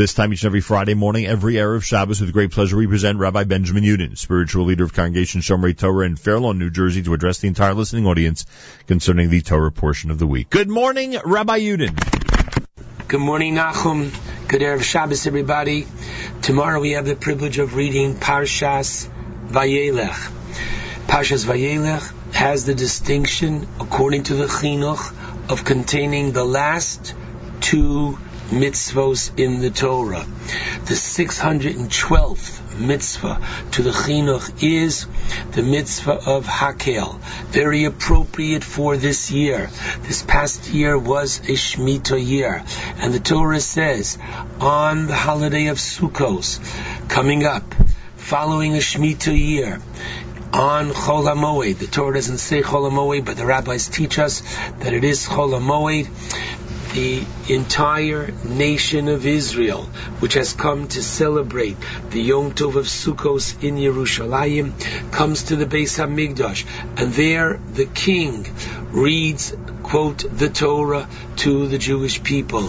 This time each and every Friday morning, every hour of Shabbos, with great pleasure, we present Rabbi Benjamin Yudin, spiritual leader of Congregation Shomrei Torah in Fair Lawn, New Jersey, to address the entire listening audience concerning the Torah portion of the week. Good morning, Rabbi Yudin. Good morning, Nachum. Good Erev Shabbos, everybody. Tomorrow we have the privilege of reading Parshas Vayelech. Parshas Vayelech has the distinction, according to the Chinuch, of containing the last two mitzvos in the Torah. The 612th mitzvah to the chinuch is the mitzvah of Hakel, very appropriate for this year. This past year was a Shemitah year, and the Torah says on the holiday of Sukkos, coming up, following a Shemitah year, on Chol HaMoed. The Torah doesn't say Chol HaMoed, but the rabbis teach us that it is Chol HaMoed the entire nation of Israel, which has come to celebrate the Yom Tov of Sukkos in Yerushalayim, comes to the Beis Hamikdash, and there the king reads quote the Torah to the Jewish people.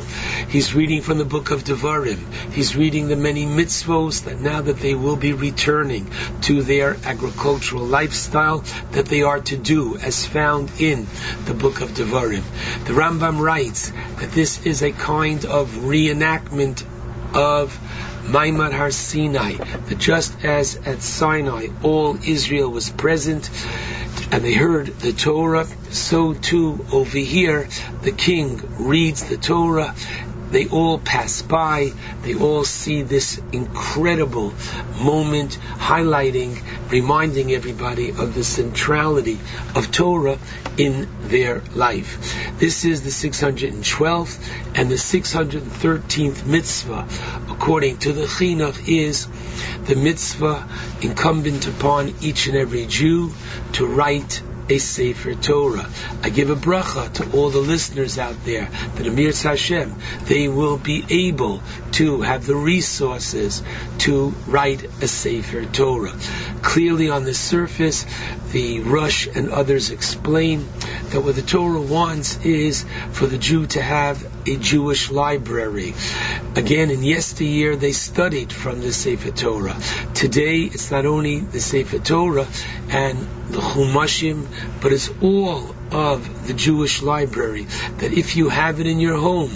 He's reading from the book of Devarim. He's reading the many mitzvos that now that they will be returning to their agricultural lifestyle that they are to do as found in the book of Devarim. The Rambam writes that this is a kind of reenactment of Ma'amad Har Sinai, that just as at Sinai all Israel was present and they heard the Torah, so too over here the king reads the Torah they all pass by, they all see this incredible moment highlighting, reminding everybody of the centrality of Torah in their life. This is the 612th and the 613th mitzvah, according to the Chinuch, is the mitzvah incumbent upon each and every Jew to write a Sefer Torah. I give a bracha to all the listeners out there that Amir Hashem, they will be able to have the resources to write a Sefer Torah. Clearly on the surface, the Rosh and others explain that what the Torah wants is for the Jew to have a Jewish library. Again, in yesteryear, they studied from the Sefer Torah. Today, it's not only the Sefer Torah and the Chumashim, but it's all of the Jewish library. That if you have it in your home,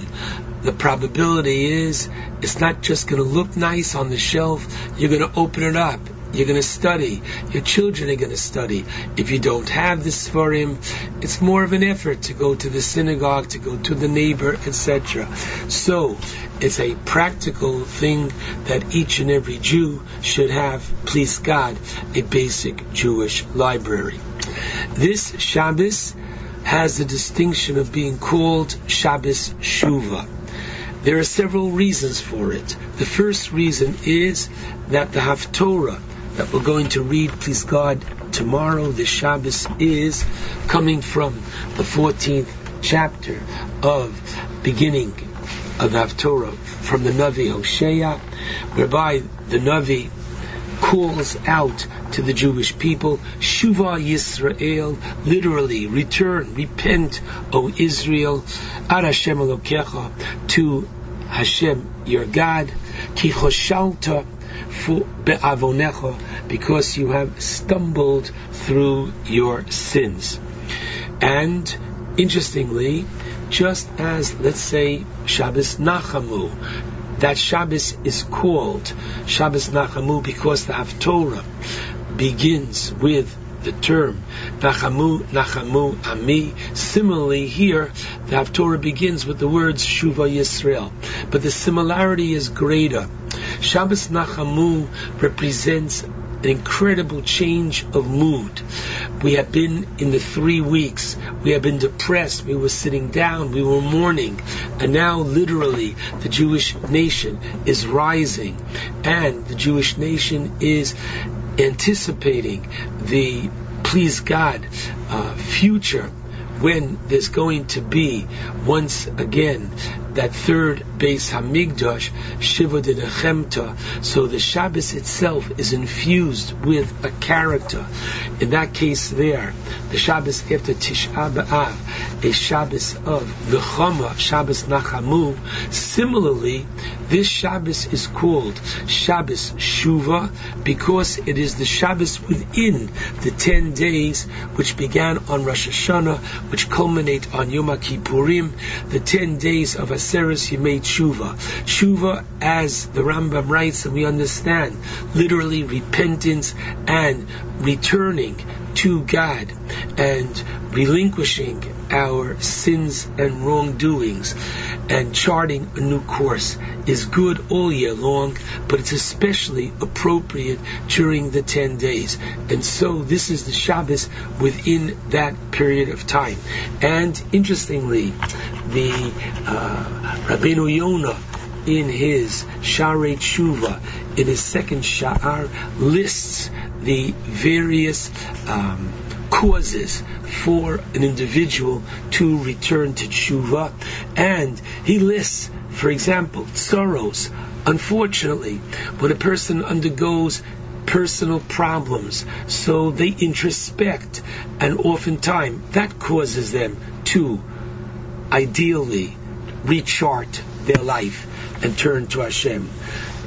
the probability is it's not just going to look nice on the shelf, you're going to open it up. You're going to study. Your children are going to study. If you don't have this for him, it's more of an effort to go to the synagogue, to go to the neighbor, etc. So, it's a practical thing that each and every Jew should have, please God, a basic Jewish library. This Shabbos has the distinction of being called Shabbos Shuva. There are several reasons for it. The first reason is that the Haftorah that we're going to read, please God, tomorrow, the Shabbos, is coming from the 14th chapter of beginning of Haftorah from the Navi Hosea, whereby the Navi calls out to the Jewish people, Shuva Yisrael, literally, return, repent, O Israel, Ad Hashem Elokecha, to Hashem your God, Ki Choshalta because you have stumbled through your sins. And, interestingly, just as, let's say, Shabbos Nachamu, that Shabbos is called Shabbos Nachamu because the Haftorah begins with the term Nachamu, Nachamu, Ami. Similarly, here the Haftorah begins with the words Shuva Yisrael, but the similarity is greater. Shabbos Nachamu represents an incredible change of mood. We have been in the three weeks, we have been depressed, we were sitting down, we were mourning, and now literally the Jewish nation is rising, and the Jewish nation is anticipating the, please God, uh, future when there's going to be once again that third Beis Hamikdash, Shiva de. So the Shabbos itself is infused with a character. In that case, there, the Shabbos after Tisha B'av, a Shabbos of V'chama, Shabbos Nachamu. Similarly, this Shabbos is called Shabbos Shuva because it is the Shabbos within the ten days which began on Rosh Hashanah, which culminate on Yom Kippurim, the ten days of Aseres Yemei Tshuva. Tshuva, as the Rambam writes, and we understand, literally repentance and returning to God and relinquishing our sins and wrongdoings and charting a new course is good all year long, but it's especially appropriate during the 10 days. And so this is the Shabbos within that period of time. And interestingly, the uh, Rabbeinu Yonah in his Sharei Tshuva, in his second Sha'ar, lists the various um, causes for an individual to return to tshuva, and he lists, for example, sorrows. Unfortunately, when a person undergoes personal problems, so they introspect, and oftentimes that causes them to ideally rechart their life and turn to Hashem.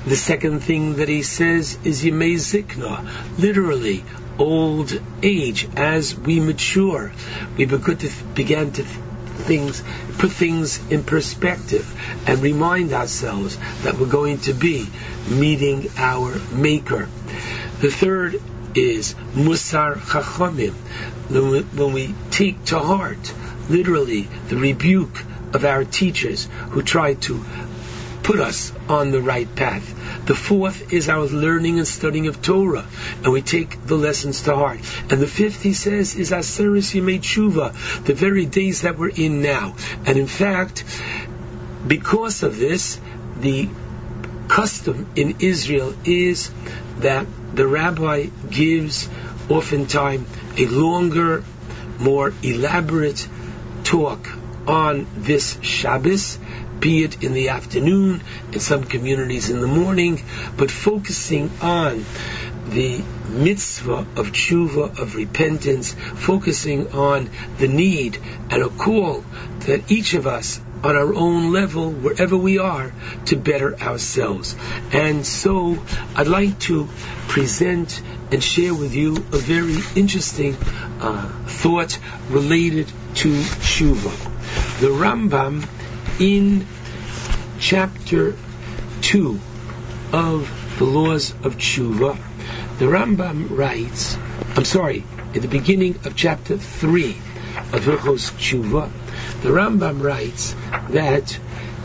The second thing that he says is Yemei Zikna, literally old age. As we mature, we begin to, to things, put things in perspective and remind ourselves that we're going to be meeting our Maker. The third is Musar Chachamim, when we take to heart, literally, the rebuke of our teachers who try to put us on the right path. The fourth is our learning and studying of Torah, and we take the lessons to heart. And the fifth, he says, is Aseres Yemei Tshuva, the very days that we're in now. And in fact, because of this, the custom in Israel is that the rabbi gives oftentimes a longer, more elaborate talk on this Shabbos be it in the afternoon, in some communities in the morning, but focusing on the mitzvah of tshuva, of repentance, focusing on the need and a call that each of us on our own level, wherever we are, to better ourselves. And so I'd like to present and share with you a very interesting uh, thought related to tshuva. The Rambam in chapter 2 of the laws of tshuva, the Rambam writes, I'm sorry, at the beginning of chapter 3 of Hilchos Tshuva, the Rambam writes that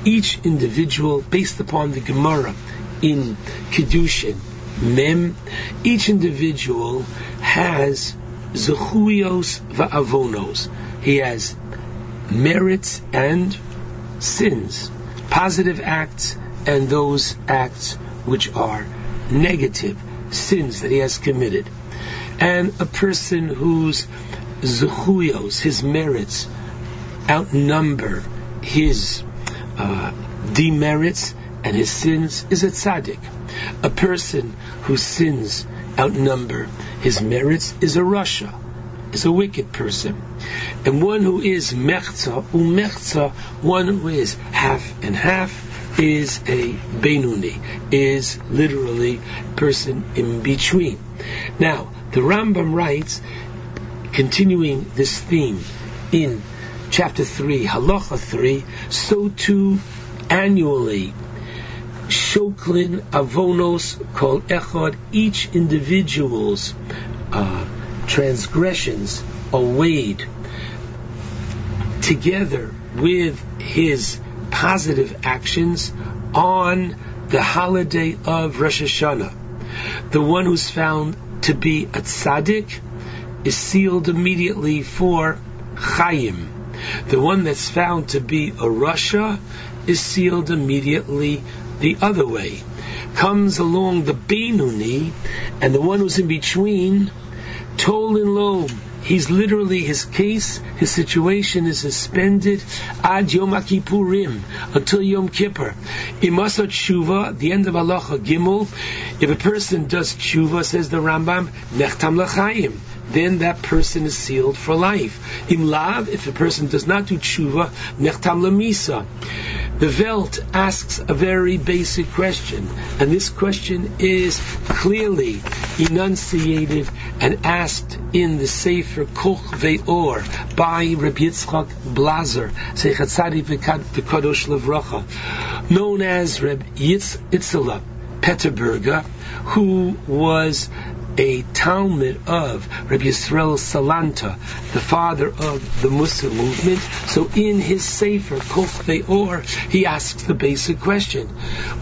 each individual, based upon the Gemara in Kiddushin, Mem, each individual has zechuyos va'avonos. He has merits and sins, positive acts and those acts which are negative sins that he has committed. And a person whose zechuyos, his merits, outnumber his uh, demerits and his sins is a tzaddik. A person whose sins outnumber his merits is a rasha is a wicked person. And one who is mechza, umechza, one who is half and half, is a benuni, is literally person in between. Now, the Rambam writes, continuing this theme in chapter 3, halacha 3, so too annually shoklin avonos kol echad, each individual's uh, transgressions weighed together with his positive actions on the holiday of Rosh Hashanah. The one who's found to be a tzaddik is sealed immediately for Chaim. The one that's found to be a rasha is sealed immediately the other way. Comes along the Benuni, and the one who's in between Tolin lo he's literally, his case, his situation is suspended ad Yom Kippurim, until Yom Kippur. Imasat Tshuva, the end of Allah Gimel, if a person does Tshuva, says the Rambam, Nechtam L'chaim, then that person is sealed for life. In Lav, if a person does not do Tshuva, Nechtam L'misa. The Welt asks a very basic question, and this question is clearly enunciated and asked in the Sefer Kochvei Or by Rabbi Yitzchak Blazer, known as Reb Yitz, Itzele Peterburger, who was a talmid of Rabbi Yisrael Salanter, the father of the Mussar movement. So in his Sefer, Koch Or, he asks the basic question.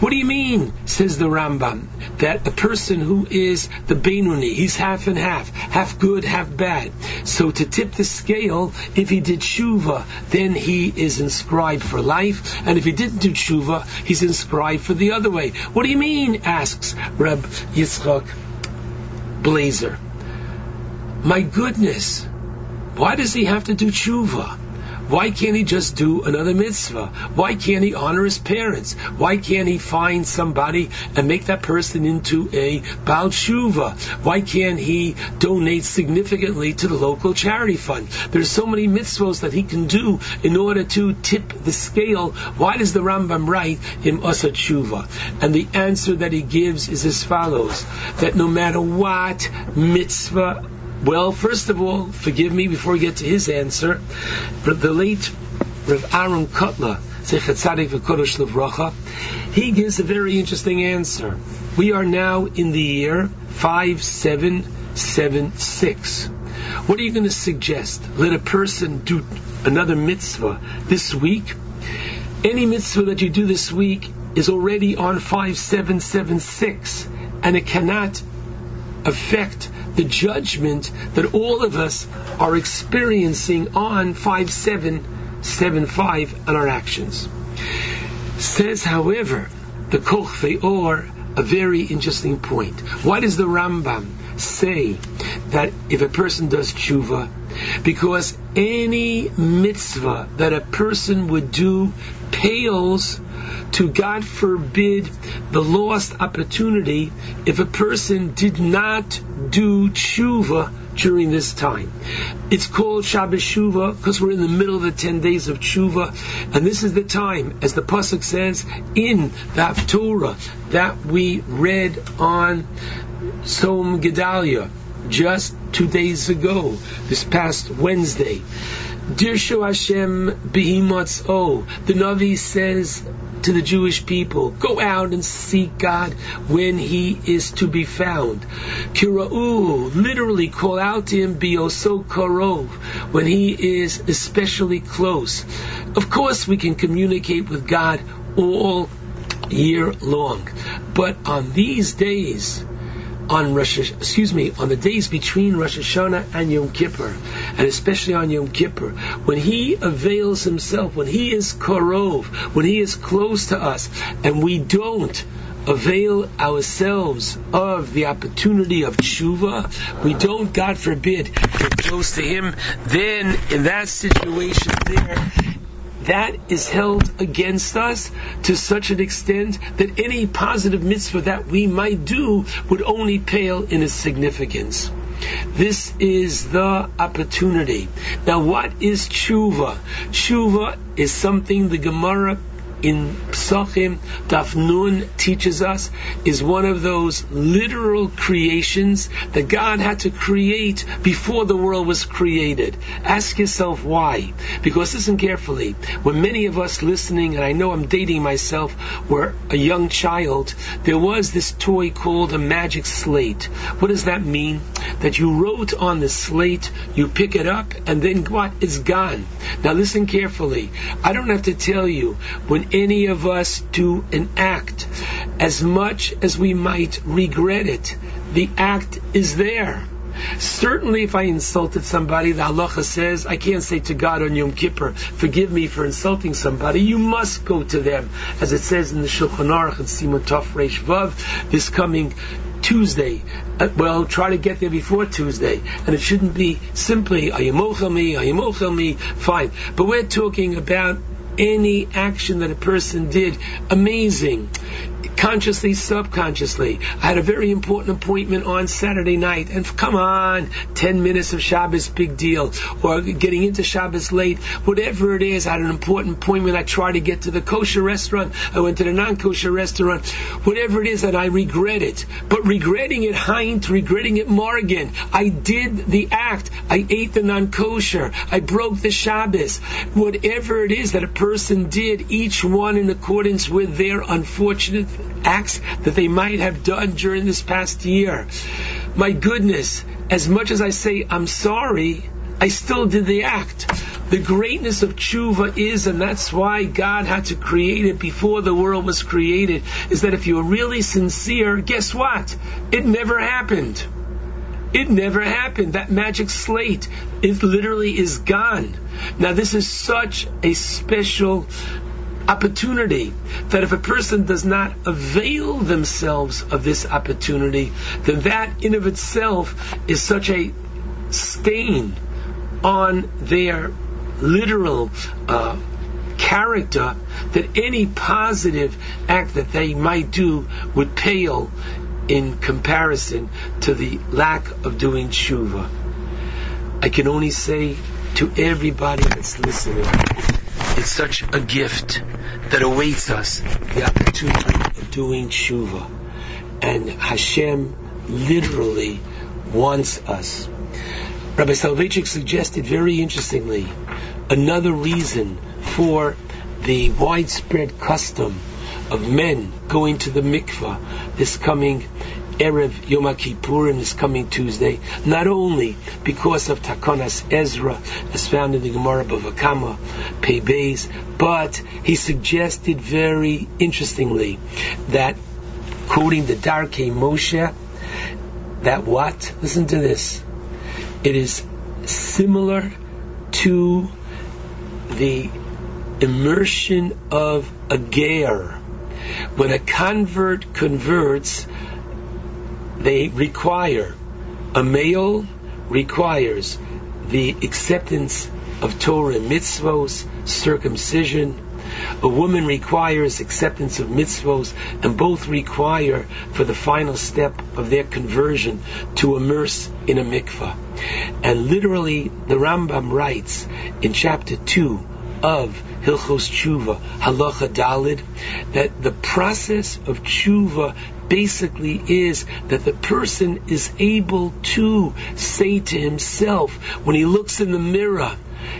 What do you mean, says the Rambam, that a person who is the Benuni, he's half and half, half good, half bad. So to tip the scale, if he did Shuva, then he is inscribed for life, and if he didn't do Shuva, he's inscribed for the other way. What do you mean, asks Reb Yitzchak blazer. My goodness, why does he have to do tshuva? Why can't he just do another mitzvah? Why can't he honor his parents? Why can't he find somebody and make that person into a Baal Tshuva? Why can't he donate significantly to the local charity fund? There's so many mitzvahs that he can do in order to tip the scale. Why does the Rambam write him Asa Tshuva? And the answer that he gives is as follows, that no matter what mitzvah well, first of all, forgive me before we get to his answer. The late Rav Aaron Kotler, he gives a very interesting answer. We are now in the year 5776. What are you going to suggest? Let a person do another mitzvah this week? Any mitzvah that you do this week is already on 5776, and it cannot affect the judgment that all of us are experiencing on 5775 and our actions. Says, however, the Koch or a very interesting point. Why does the Rambam say that if a person does tshuva, because any mitzvah that a person would do pales to, God forbid, the lost opportunity if a person did not do tshuva during this time. It's called Shabbos Tshuva because we're in the middle of the 10 days of Tshuva, and this is the time, as the Pasuk says in that Torah that we read on Tzom Gedalia just two days ago, this past Wednesday. Dirshu Hashem Behimotz O. The Navi says to the Jewish people, go out and seek God when He is to be found. Kira'u, literally call out to Him, Bioso Karov, when He is especially close. Of course, we can communicate with God all year long, but on these days, on Rosh, excuse me, on the days between Rosh Hashanah and Yom Kippur, and especially on Yom Kippur, when he avails himself, when he is korov, when he is close to us, and we don't avail ourselves of the opportunity of tshuva, we don't, God forbid, get close to Him, then in that situation there, that is held against us to such an extent that any positive mitzvah that we might do would only pale in its significance. This is the opportunity. Now, what is tshuva? Tshuva is something the Gemara in Psachim, Daf Nun teaches us, is one of those literal creations that God had to create before the world was created. Ask yourself why. Because listen carefully. When many of us listening, and I know I'm dating myself, were a young child, there was this toy called a magic slate. What does that mean? That you wrote on the slate, you pick it up, and then what? It's gone. Now listen carefully. I don't have to tell you, when any of us do an act, as much as we might regret it, the act is there. Certainly, if I insulted somebody, the halacha says, I can't say to God on Yom Kippur, forgive me for insulting somebody. You must go to them, as it says in the Shulchan Aruch and Siman Tof Reish Vav, this coming Tuesday. Uh, well, try to get there before Tuesday. And it shouldn't be simply, are you Ayamochel me, Are you Ayamochel me, fine. But we're talking about any action that a person did, amazing consciously, subconsciously. I had a very important appointment on Saturday night, and come on, 10 minutes of Shabbos, big deal, or getting into Shabbos late, whatever it is, I had an important appointment. I tried to get to the kosher restaurant, I went to the non-kosher restaurant, whatever it is, and I regret it. But regretting it Heint, regretting it Morgan, I did the act, I ate the non-kosher, I broke the Shabbos, whatever it is that a person did, each one in accordance with their unfortunate acts that they might have done during this past year. My goodness, as much as I say I'm sorry, I still did the act. The greatness of tshuva is, and that's why God had to create it before the world was created, is that if you're really sincere, guess what? It never happened. It never happened. That magic slate, it literally is gone. Now this is such a special opportunity that if a person does not avail themselves of this opportunity, then that in of itself is such a stain on their literal uh, character that any positive act that they might do would pale in comparison to the lack of doing tshuva. I can only say to everybody that's listening, it's such a gift that awaits us, the opportunity of doing tshuva. And Hashem literally wants us. Rabbi Soloveitchik suggested very interestingly another reason for the widespread custom of men going to the mikvah this coming Erev Yom Kippurim is coming Tuesday, not only because of Takonas Ezra, as found in the Gemara Bava Kama, Pei Beis, but he suggested very interestingly that, quoting the Darkei Moshe, that what? Listen to this. It is similar to the immersion of a ger. When a convert converts, they require, a male requires the acceptance of Torah mitzvos, circumcision. A woman requires acceptance of mitzvos, and both require for the final step of their conversion to immerse in a mikvah. And literally, the Rambam writes in chapter 2 of Hilchos Tshuva, Halacha Dalid, that the process of Tshuva basically is that the person is able to say to himself, when he looks in the mirror,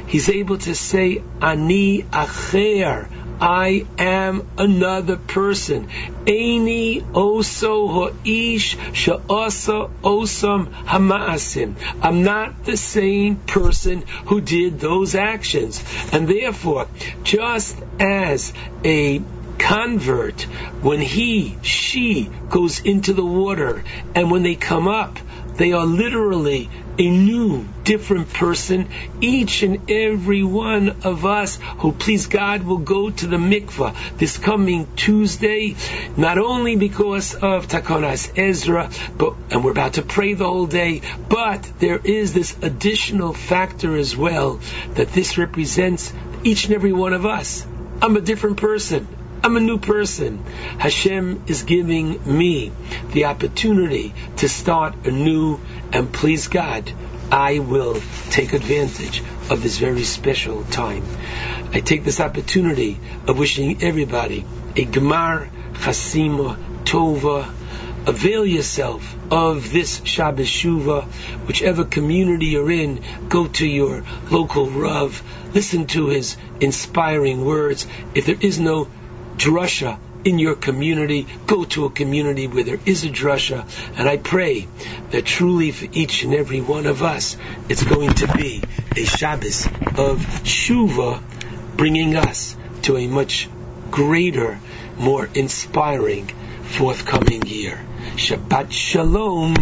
he's able to say, Ani Acher, I am another person. Aini oso ho'ish sha'asa osam hama'asim. I'm not the same person who did those actions. And therefore, just as a convert, when he, she goes into the water, and when they come up, they are literally a new, different person. Each and every one of us who, please God, will go to the mikvah this coming Tuesday, not only because of Takonas Ezra, but, and we're about to pray the whole day, but there is this additional factor as well that this represents each and every one of us. I'm a different person. I'm a new person. Hashem is giving me the opportunity to start anew, and please God, I will take advantage of this very special time. I take this opportunity of wishing everybody a Gemar Chasima Tova. Avail yourself of this Shabbos Shuva, whichever community you're in. Go to your local Rav, listen to his inspiring words. If there is no drasha in your community, go to a community where there is a drasha, and I pray that truly for each and every one of us, it's going to be a Shabbos of Shuva, bringing us to a much greater, more inspiring forthcoming year. Shabbat Shalom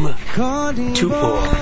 to all.